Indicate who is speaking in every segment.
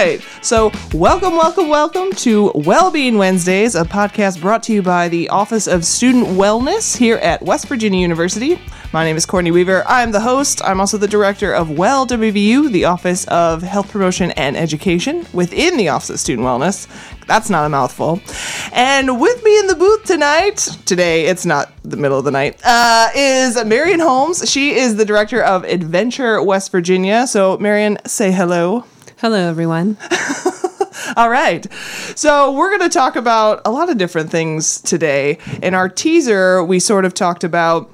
Speaker 1: right. So, welcome, welcome, welcome to Wellbeing Wednesdays, a podcast brought to you by the Office of Student Wellness here at West Virginia University. My name is Courtney Weaver. I'm the host. I'm also the director of Well WVU, the Office of Health Promotion and Education within the Office of Student Wellness. That's not a mouthful. And with me in the booth tonight, today it's not the middle of the night, uh, is Marion Holmes. She is the director of Adventure West Virginia. So, Marion, say hello.
Speaker 2: Hello, everyone.
Speaker 1: All right. So, we're going to talk about a lot of different things today. In our teaser, we sort of talked about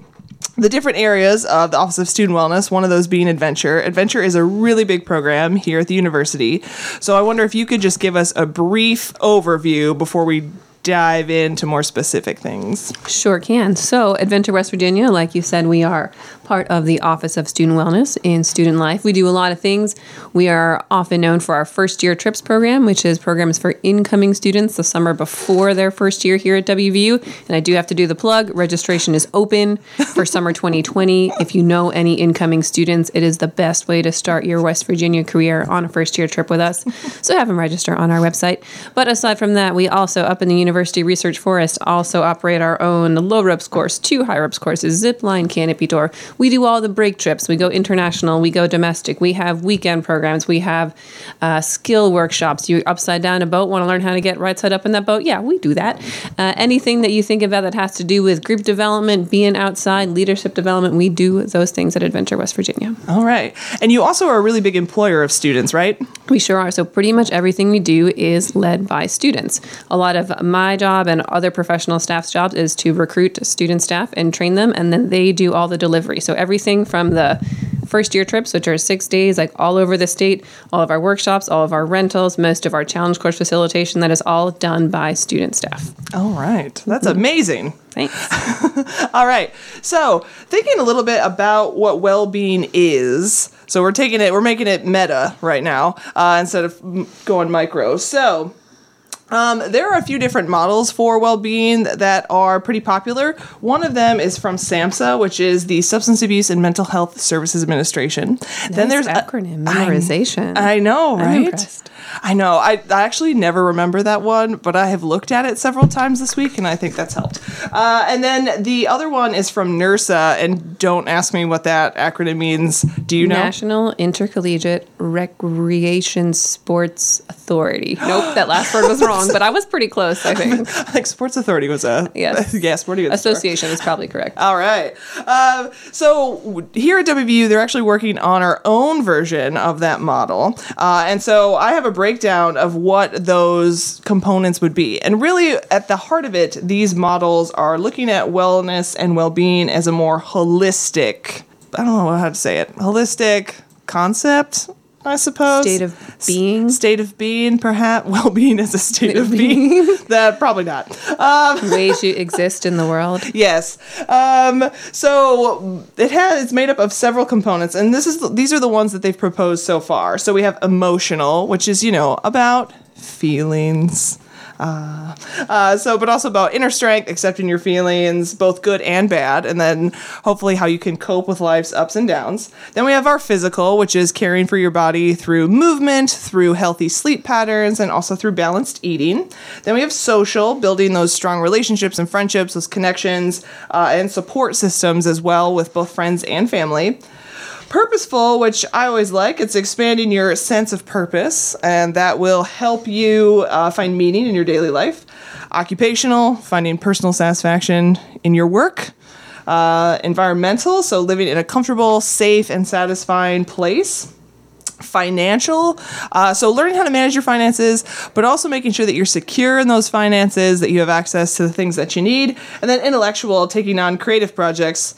Speaker 1: the different areas of the Office of Student Wellness, one of those being Adventure. Adventure is a really big program here at the university. So I wonder if you could just give us a brief overview before we dive into more specific things.
Speaker 2: Sure can. So, Adventure West Virginia, like you said, we are part of the Office of Student Wellness in Student Life. We do a lot of things. We are often known for our first year trips program, which is programs for incoming students the summer before their first year here at WVU. And I do have to do the plug registration is open for summer 2020. If you know any incoming students, it is the best way to start your West Virginia career on a first year trip with us. So, have them register on our website. But aside from that, we also, up in the University Research Forest, also operate our own low ropes course, two high ropes courses, zip line, canopy tour. We do all the break trips. We go international. We go domestic. We have weekend programs. We have uh, skill workshops. You upside down a boat, want to learn how to get right side up in that boat? Yeah, we do that. Uh, anything that you think about that has to do with group development, being outside, leadership development, we do those things at Adventure West Virginia.
Speaker 1: All right. And you also are a really big employer of students, right?
Speaker 2: We sure are. So, pretty much everything we do is led by students. A lot of my job and other professional staff's jobs is to recruit student staff and train them, and then they do all the delivery. So, everything from the first year trips, which are six days, like all over the state, all of our workshops, all of our rentals, most of our challenge course facilitation, that is all done by student staff.
Speaker 1: All right. That's amazing.
Speaker 2: Thanks.
Speaker 1: All right. So, thinking a little bit about what well being is. So, we're taking it, we're making it meta right now uh, instead of going micro. So, um, there are a few different models for well-being that are pretty popular. One of them is from SAMHSA, which is the Substance Abuse and Mental Health Services Administration. then there's
Speaker 2: acronym memorization.
Speaker 1: I, I know, right? I know. I, I actually never remember that one, but I have looked at it several times this week, and I think that's helped. Uh, and then the other one is from NIRSA, and don't ask me what that acronym means. Do you know?
Speaker 2: National Intercollegiate Recreation Sports Authority. Nope, that last word was wrong, but I was pretty close, I think.
Speaker 1: like Sports Authority was a
Speaker 2: Yes.
Speaker 1: yeah, Sporting.
Speaker 2: Association is probably correct.
Speaker 1: All right. Um, so here at WVU, they're actually working on our own version of that model. Uh, and so I have a breakdown of what those components would be. And really, at the heart of it, these models are looking at wellness and well being as a more holistic, I don't know how to say it, holistic concept. I suppose
Speaker 2: State of
Speaker 1: S-
Speaker 2: being?
Speaker 1: state of being, perhaps well-being is a state of being. that probably not. Um,
Speaker 2: Ways you exist in the world.
Speaker 1: Yes. Um, so it has it's made up of several components, and this is these are the ones that they've proposed so far. So we have emotional, which is you know about feelings. Uh, uh, so, but also about inner strength, accepting your feelings, both good and bad, and then hopefully how you can cope with life's ups and downs. Then we have our physical, which is caring for your body through movement, through healthy sleep patterns, and also through balanced eating. Then we have social, building those strong relationships and friendships, those connections, uh, and support systems as well with both friends and family. Purposeful, which I always like, it's expanding your sense of purpose, and that will help you uh, find meaning in your daily life. Occupational, finding personal satisfaction in your work. Uh, environmental, so living in a comfortable, safe, and satisfying place financial. Uh, so, learning how to manage your finances, but also making sure that you're secure in those finances, that you have access to the things that you need. And then, intellectual, taking on creative projects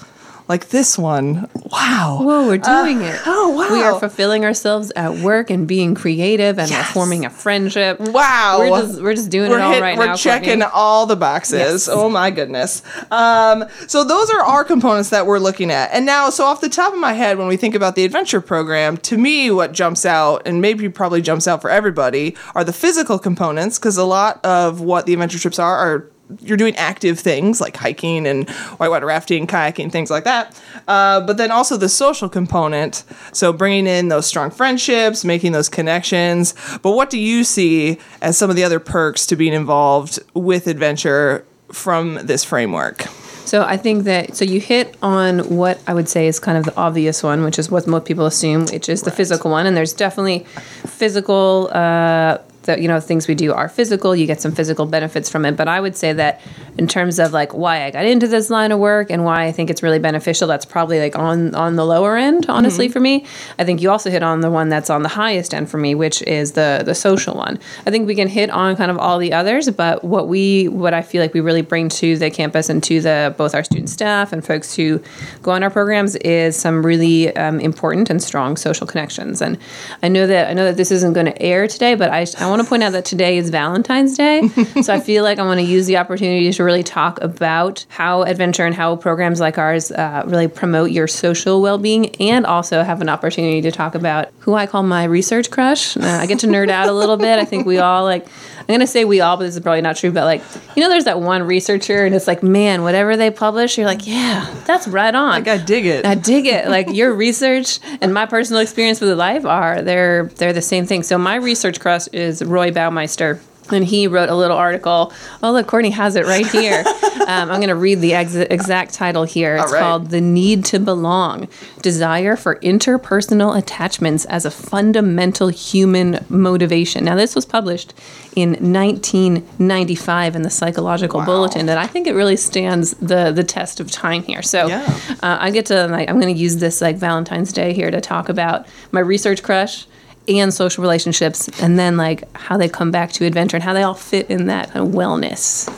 Speaker 1: like this one. Wow.
Speaker 2: Whoa, we're doing it.
Speaker 1: oh, wow.
Speaker 2: We are fulfilling ourselves at work and being creative, and
Speaker 1: Yes.
Speaker 2: we're forming a friendship.
Speaker 1: Wow.
Speaker 2: We're just we're just doing
Speaker 1: we're
Speaker 2: it all
Speaker 1: hit-
Speaker 2: right
Speaker 1: we're
Speaker 2: now.
Speaker 1: checking
Speaker 2: Courtney.
Speaker 1: all the boxes.
Speaker 2: Yes.
Speaker 1: Oh my goodness. Um, so those are our components that we're looking at. And now, so off the top of my head, when we think about the adventure program, to me, what jumps out, and maybe probably jumps out for everybody, are the physical components, because a lot of what the adventure trips are are you're doing active things like hiking and whitewater rafting, kayaking, things like that. Uh, but then also the social component. So bringing in those strong friendships, making those connections. But what do you see as some of the other perks to being involved with adventure from this framework?
Speaker 2: So I think that so you hit on what I would say is kind of the obvious one, which is what most people assume, which is the physical one, and there's definitely physical. Uh, the, you know things we do are physical you get some physical benefits from it. But i would say that in terms of like why i got into this line of work and why i think it's really beneficial that's probably like on on the lower end honestly mm-hmm. for me. I think you also hit on the one that's on the highest end for me which is the the social one. I think we can hit on kind of all the others but what we what i feel like we really bring to the campus and to the both our student staff and folks who go on our programs is some really um, important and strong social connections. And i know that i know that this isn't going to air today but i, I want want to point out that today is Valentine's Day. so I feel like I want to use the opportunity to really talk about how adventure and how programs like ours uh, really promote your social well being and also have an opportunity to talk about who I call my research crush. Uh, I get to nerd out a little bit. I think we all like, I'm to say we all, but this is probably not true, but like, you know, there's that one researcher and it's like, man, whatever they publish, you're like, yeah, that's right on.
Speaker 1: Like, I dig it.
Speaker 2: I dig it. Like, your research and my personal experience with life are, they're, they're the same thing. So my research crush is Roy Baumeister and he wrote a little article. Oh, look, Courtney has it right here. um, I'm going to read the ex- exact title here. It's right. called The Need to Belong Desire for Interpersonal Attachments as a Fundamental Human Motivation. Now, this was published in 1995 in the Psychological wow. Bulletin, and I think it really stands the, the test of time here. So yeah. uh, I get to, like, I'm going to use this like Valentine's Day here to talk about my research crush and social relationships, and then like how they come back to adventure and how they all fit in that kind of wellness.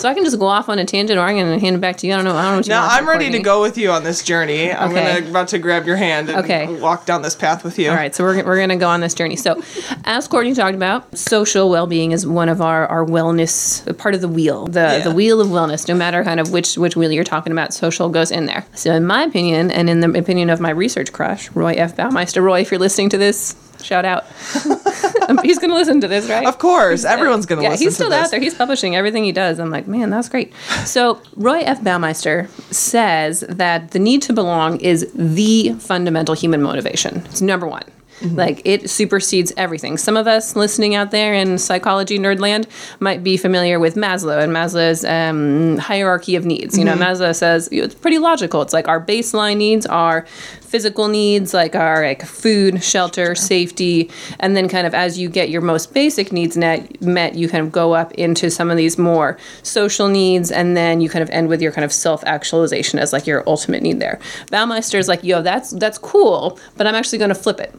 Speaker 2: So I can just go off on a tangent, or I'm going to hand it back to you. I don't know. I don't know. What you
Speaker 1: no, I'm ready to go with you on this journey. I'm okay. gonna about to grab your hand and okay. walk down this path with you.
Speaker 2: All right, so we're, we're going to go on this journey. So, as Courtney talked about, social well-being is one of our our wellness uh, part of the wheel, the yeah. the wheel of wellness. No matter kind of which which wheel you're talking about, social goes in there. So, in my opinion, and in the opinion of my research crush, Roy F. Baumeister, Roy, if you're listening to this, Shout out. he's going to listen to this, right?
Speaker 1: Of course. Everyone's going to yeah, listen
Speaker 2: he's still
Speaker 1: out
Speaker 2: there. He's publishing everything he does. I'm like, man, that's great. So, Roy F. Baumeister says that the need to belong is the fundamental human motivation. It's number one. Mm-hmm. Like it supersedes everything. Some of us listening out there in psychology nerdland might be familiar with Maslow and Maslow's um, hierarchy of needs. You mm-hmm. know, Maslow says it's pretty logical. It's like our baseline needs are physical needs like our like food, shelter, safety, and then kind of as you get your most basic needs net, met, you kind of go up into some of these more social needs, and then you kind of end with your kind of self actualization as like your ultimate need there. Baumeister is like, yo, that's that's cool, but I'm actually going to flip it.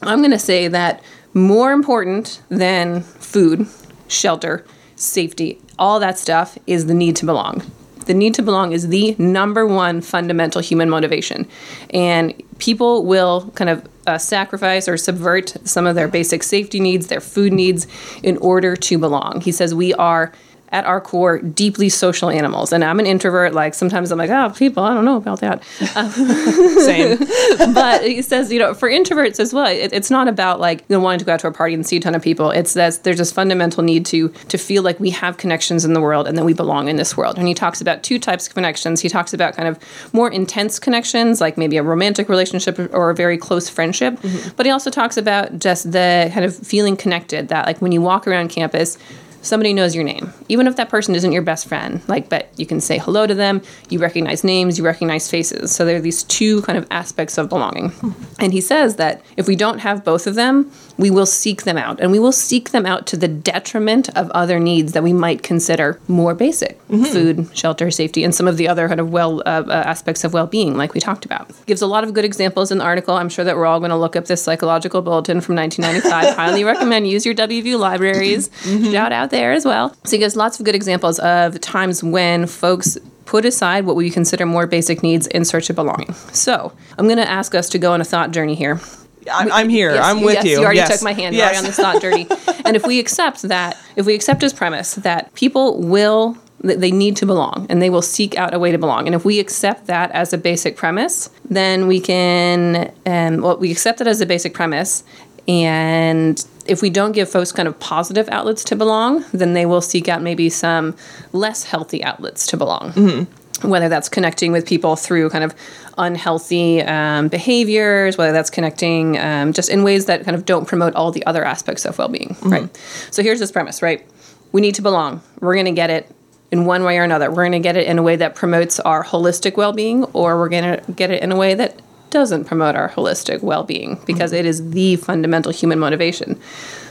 Speaker 2: I'm going to say that more important than food, shelter, safety, all that stuff is the need to belong the need to belong is the number one fundamental human motivation. And people will kind of uh, sacrifice or subvert some of their basic safety needs, their food needs, in order to belong. He says we are at our core deeply social animals. And I'm an introvert. Like sometimes I'm like, oh, people, I don't know about that. Uh,
Speaker 1: Same.
Speaker 2: but he says, you know, for introverts as well, it, it's not about like you know, wanting to go out to a party and see a ton of people. It's that there's this fundamental need to to feel like we have connections in the world and that we belong in this world. And he talks about two types of connections. He talks about kind of more intense connections, like maybe a romantic relationship or a very close friendship. Mm-hmm. But he also talks about just the kind of feeling connected that like when you walk around campus, somebody knows your name. Even if that person isn't your best friend like but you can say hello to them you recognize names you recognize faces. So there are these two kind of aspects of belonging. And he says that if we don't have both of them we will seek them out. And we will seek them out to the detriment of other needs that we might consider more basic mm-hmm. food shelter safety and some of the other kind of well uh, uh, aspects of well-being like we talked about. Gives a lot of good examples in the article. I'm sure that we're all going to look up this psychological bulletin from 1995 highly recommend use your wvu libraries. Mm-hmm. shout out there as well. So he gives lots of good examples of times when folks put aside what we consider more basic needs in search of belonging. So i'm going to ask us to go on a thought journey here
Speaker 1: I'm, I'm here. Yes, I'm with
Speaker 2: yes,
Speaker 1: you.
Speaker 2: You already
Speaker 1: yes.
Speaker 2: took my hand. You're already on this thought dirty. and if we accept that, if we accept his premise that people will they need to belong and they will seek out a way to belong. And if we accept that as a basic premise, then we can, um, well, we accept it as a basic premise and if we don't give folks kind of positive outlets to belong, then they will seek out maybe some less healthy outlets to belong. Whether that's connecting with people through kind of unhealthy um, behaviors, whether that's connecting um, just in ways that kind of don't promote all the other aspects of well being, right? So here's this premise, right? We need to belong. We're going to get it in one way or another. We're going to get it in a way that promotes our holistic well being, or we're going to get it in a way that doesn't promote our holistic well being because it is the fundamental human motivation.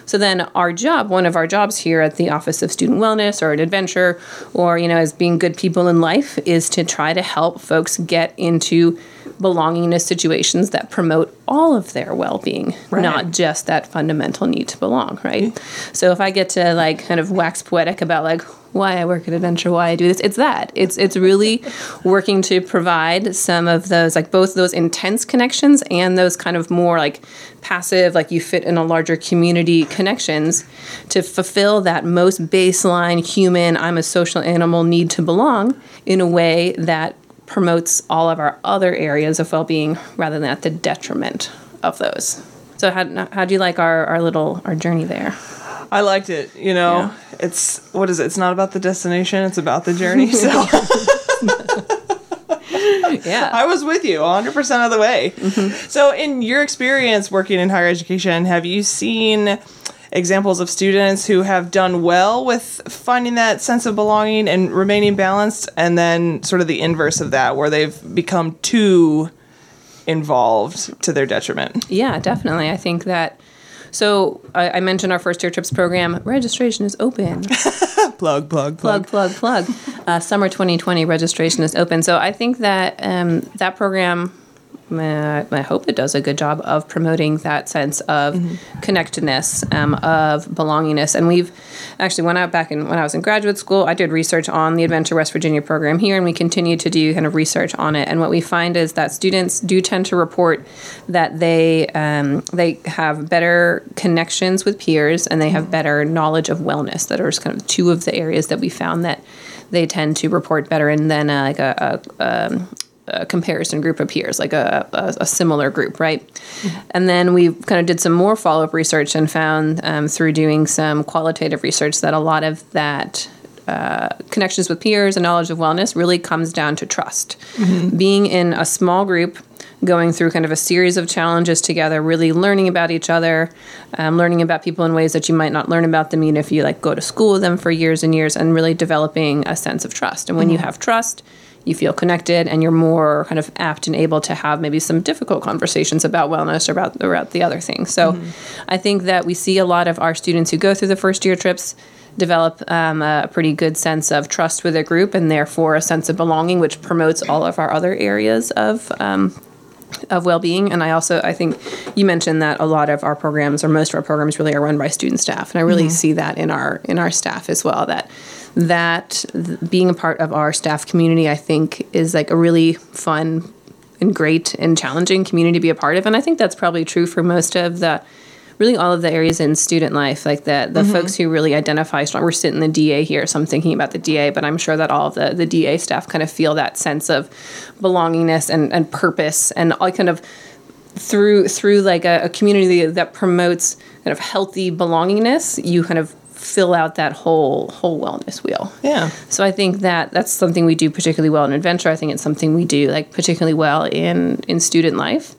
Speaker 2: So then our job, one of our jobs here at the Office of Student Wellness or an adventure or you know as being good people in life is to try to help folks get into belongingness situations that promote all of their well-being,
Speaker 1: Right.
Speaker 2: not just that fundamental need to belong, right? So if I get to like kind of wax poetic about like why I work at Adventure, why I do this, it's that. It's it's really working to provide some of those like both those intense connections and those kind of more like passive, like you fit in a larger community connections to fulfill that most baseline human, I'm a social animal need to belong in a way that promotes all of our other areas of well-being rather than at the detriment of those. So how how do you like our, our little our journey there?
Speaker 1: I liked it. You know,
Speaker 2: Yeah.
Speaker 1: it's what is it? It's not about the destination; it's about the journey. So
Speaker 2: Yeah.
Speaker 1: I was with you 100 percent of the way. Mm-hmm. So, in your experience working in higher education, have you seen examples of students who have done well with finding that sense of belonging and remaining balanced, and then sort of the inverse of that, where they've become too involved to their detriment?
Speaker 2: Yeah, definitely. I think that. So I, I mentioned our first year trips program. Registration is open.
Speaker 1: Plug, plug,
Speaker 2: plug, plug, plug. Uh, summer 2020 registration is open. So I think that um, that program, I hope it does a good job of promoting that sense of connectedness, um, of belongingness. And we've actually went out back in when I was in graduate school. I did research on the Adventure West Virginia program here, and we continue to do kind of research on it. And what we find is that students do tend to report that they um, they have better connections with peers and they have better knowledge of wellness. That are kind of two of the areas that we found that they tend to report better in than uh, like a, a, um, a comparison group of peers, like a, a, a similar group, right? And then we kind of did some more follow up research and found um, through doing some qualitative research that a lot of that uh, connections with peers and knowledge of wellness really comes down to trust. Being in a small group, going through kind of a series of challenges together, really learning about each other, um, learning about people in ways that you might not learn about them even if you like go to school with them for years and years, and really developing a sense of trust. And when you have trust, you feel connected and you're more kind of apt and able to have maybe some difficult conversations about wellness or about, about the other things. So I think that we see a lot of our students who go through the first year trips develop um, a pretty good sense of trust with a group and therefore a sense of belonging, which promotes all of our other areas of. Um, of well-being and i also i think you mentioned that a lot of our programs or most of our programs really are run by student staff and i really see that in our in our staff as well that that th- being a part of our staff community i think is like a really fun and great and challenging community to be a part of. And i think that's probably true for most of the really all of the areas in student life like the the mm-hmm. folks who really identify strong. We're sitting in the da here so i'm thinking about the da but i'm sure that all of the the da staff kind of feel that sense of belongingness and and purpose. And all kind of through through like a, a community that promotes kind of healthy belongingness you kind of fill out that whole whole wellness wheel
Speaker 1: Yeah.
Speaker 2: so I think that that's something we do particularly well in adventure. I think it's something we do like particularly well in in student life.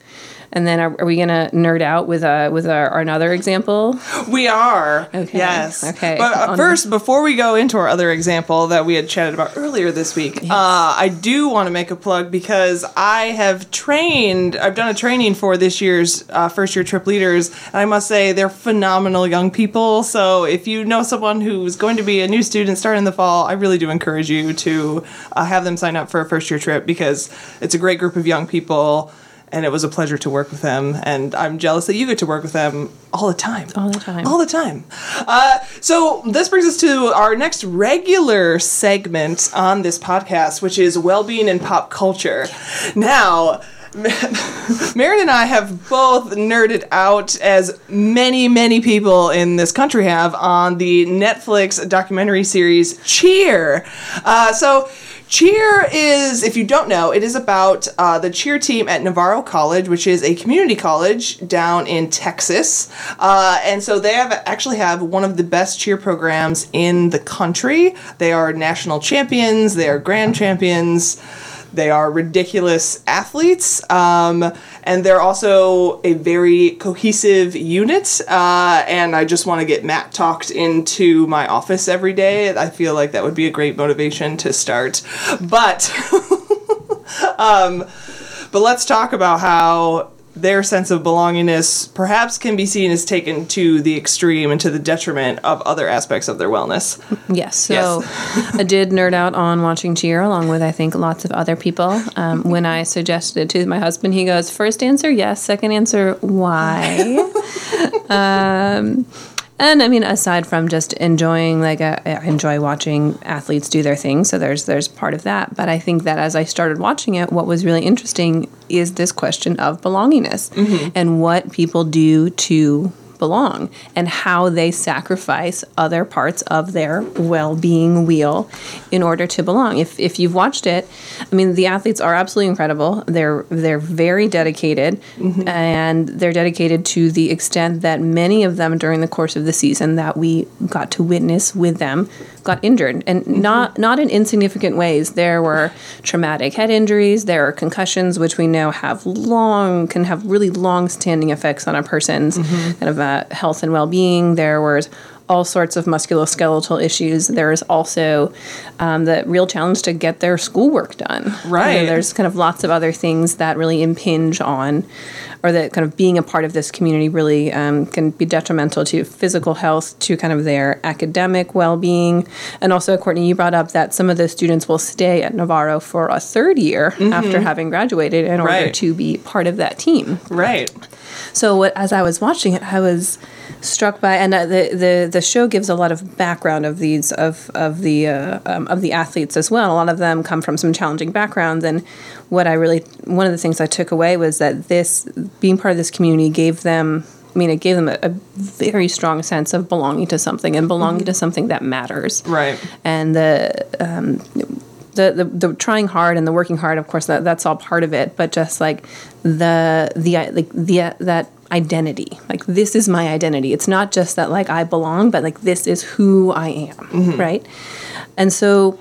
Speaker 2: And then are, are we gonna nerd out with uh with our, our another example?
Speaker 1: We are.
Speaker 2: Okay.
Speaker 1: Yes.
Speaker 2: Okay.
Speaker 1: But uh, first, before we go into our other example that we had chatted about earlier this week, uh, I do want to make a plug because I have trained, I've done a training for this year's uh, first year trip leaders, and I must say they're phenomenal young people. So if you know someone who's going to be a new student starting in the fall, I really do encourage you to uh, have them sign up for a first year trip because it's a great group of young people. And it was a pleasure to work with them, and I'm jealous that you get to work with them all the time.
Speaker 2: All the time.
Speaker 1: All the time. Uh, so this brings us to our next regular segment on this podcast, which is well-being in pop culture. Now. Marion and I have both nerded out, as many, many people in this country have, on the Netflix documentary series Cheer. Uh, so, Cheer is, if you don't know, it is about uh, the cheer team at Navarro College, which is a community college down in Texas. Uh, and so they have actually have one of the best cheer programs in the country. They are national champions. They are grand champions. They are ridiculous athletes, um, and they're also a very cohesive unit. Uh, and I just want to get Matt talked into my office every day. I feel like that would be a great motivation to start. But, um, but let's talk about how their sense of belongingness perhaps can be seen as taken to the extreme and to the detriment of other aspects of their wellness.
Speaker 2: Yes. So I did nerd out on watching Cheer along with, I think, lots of other people. Um, when I suggested it to my husband, he goes, first answer, yes. Second answer, why? um, and I mean, aside from just enjoying, like uh, I enjoy watching athletes do their thing, so there's there's part of that. But I think that as I started watching it, what was really interesting is this question of belongingness and what people do to belong and how they sacrifice other parts of their well-being wheel in order to belong. If if you've watched it, I mean the athletes are absolutely incredible. They're they're very dedicated and they're dedicated to the extent that many of them during the course of the season that we got to witness with them got injured and not not in insignificant ways. There were traumatic head injuries, there are concussions which we know have long can have really long standing effects on a person's kind of uh, health and well-being. There was all sorts of musculoskeletal issues. There is also um, the real challenge to get their schoolwork done. You know,
Speaker 1: Right.
Speaker 2: there's kind of lots of other things that really impinge on, or that kind of being a part of this community really um, can be detrimental to physical health, to kind of their academic well being. And also, Courtney, you brought up that some of the students will stay at Navarro for a third year after having graduated in order
Speaker 1: Right.
Speaker 2: to be part of that team.
Speaker 1: Right.
Speaker 2: So what, as I was watching it, I was struck by, and uh, the the the show gives a lot of background of these of of the uh, um, of the athletes as well. A lot of them come from some challenging backgrounds, and what I really one of the things I took away was that this being part of this community gave them. I mean, it gave them a, a very strong sense of belonging to something and belonging to something that matters
Speaker 1: Right.
Speaker 2: and the um, the, the the trying hard and the working hard of course that that's all part of it but just like the the like the that identity. Like this is my identity. It's not just that like i belong but like this is who i am mm-hmm. right? And so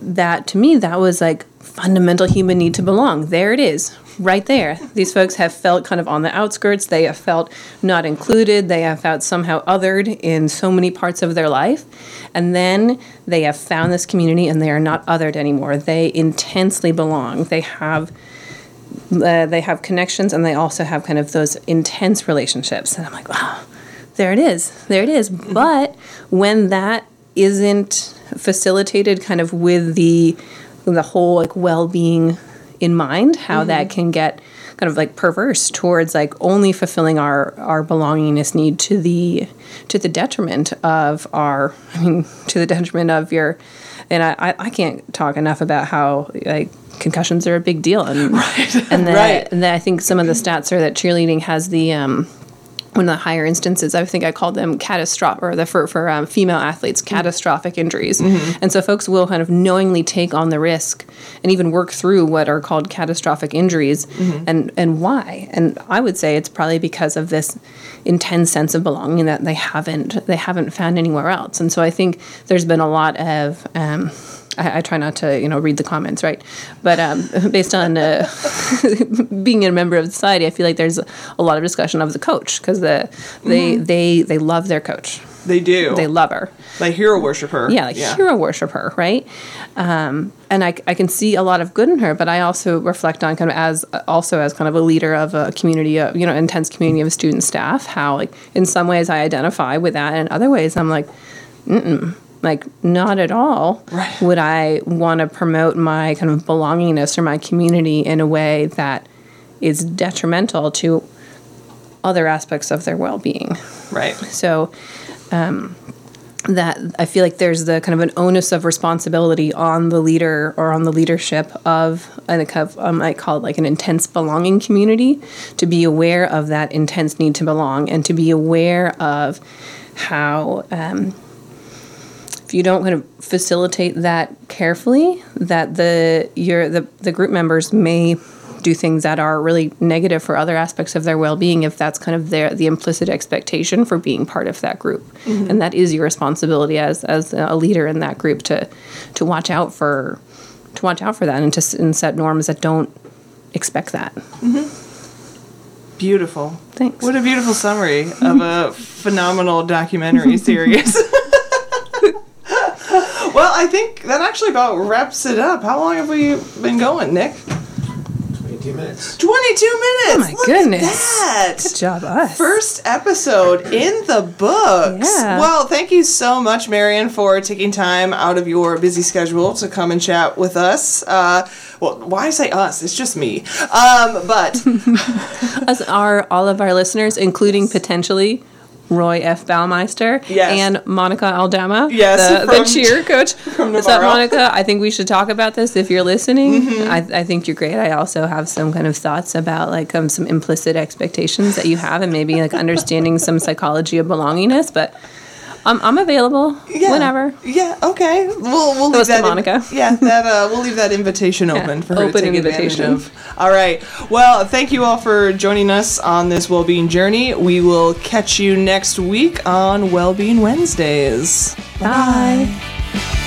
Speaker 2: that to me that was like fundamental human need to belong. There it is right there. These folks have felt kind of on the outskirts. They have felt not included. They have felt somehow othered in so many parts of their life. And then they have found this community and they are not othered anymore. They intensely belong. They have uh, they have connections and they also have kind of those intense relationships. And i'm like wow there it is. There it is. But when that isn't facilitated kind of with the the whole like well-being in mind how that can get kind of like perverse towards like only fulfilling our our belongingness need to the to the detriment of our i mean to the detriment of your and i i, can't talk enough about how like concussions are a big deal and and that,
Speaker 1: Right.
Speaker 2: and that i think some of the stats are that cheerleading has the um one of the higher instances, I think I called them catastrophic, or the for, for um, female athletes, catastrophic injuries. And so folks will kind of knowingly take on the risk and even work through what are called catastrophic injuries, and and why? And I would say it's probably because of this intense sense of belonging that they haven't they haven't found anywhere else. And so I think there's been a lot of um, I, I try not to, you know, read the comments, right? But um, based on uh, being a member of the society, I feel like there's a lot of discussion of the coach because the they they they love their coach,
Speaker 1: They do.
Speaker 2: they love her,
Speaker 1: like hero worshiper.
Speaker 2: yeah, like hero worship her, right? Um, and I, I can see a lot of good in her, but I also reflect on kind of as also as kind of a leader of a community, of, you know, intense community of student staff, how like in some ways I identify with that, and in other ways I'm like, mm like not at all
Speaker 1: Right.
Speaker 2: would I want to promote my kind of belongingness or my community in a way that is detrimental to other aspects of their well-being.
Speaker 1: Right.
Speaker 2: So um, that I feel like there's the kind of an onus of responsibility on the leader or on the leadership of I I might call it like an intense belonging community to be aware of that intense need to belong and to be aware of how um, if you don't kind of facilitate that carefully, that the your the, the group members may do things that are really negative for other aspects of their well-being if that's kind of their the implicit expectation for being part of that group mm-hmm. and that is your responsibility as as a leader in that group to to watch out for to watch out for that and to and set norms that don't expect that mm-hmm.
Speaker 1: Beautiful.
Speaker 2: Thanks.
Speaker 1: What a beautiful summary of a phenomenal documentary series. well, I think that actually about wraps it up. How long have we been going, Nick?
Speaker 3: 22 minutes.
Speaker 1: 22 minutes. Oh
Speaker 2: my goodness.
Speaker 1: that.
Speaker 2: good job us
Speaker 1: First episode in the books.
Speaker 2: Yeah.
Speaker 1: Well, thank you so much, Marion, for taking time out of your busy schedule to come and chat with us. Uh, well, why say us? It's just me. Um, but
Speaker 2: as are all of our listeners including potentially Roy F. Baumeister
Speaker 1: Yes.
Speaker 2: and Monica Aldama,
Speaker 1: Yes,
Speaker 2: the, the cheer coach.
Speaker 1: from
Speaker 2: What's up, Monica? I think we should talk about this if you're listening.
Speaker 1: Mm-hmm.
Speaker 2: I, I think you're great. I also have some kind of thoughts about like um, some implicit expectations that you have, and maybe like understanding some psychology of belongingness. But I'm, I'm available
Speaker 1: yeah,
Speaker 2: whenever.
Speaker 1: Yeah. Okay. We'll we'll leave that.
Speaker 2: Monica.
Speaker 1: yeah. That uh, we'll leave that invitation open for her to take
Speaker 2: invitation.
Speaker 1: advantage of. All right. Well, thank you all for joining us on this well-being journey. We will catch you next week on Well-being Wednesdays.
Speaker 2: Bye.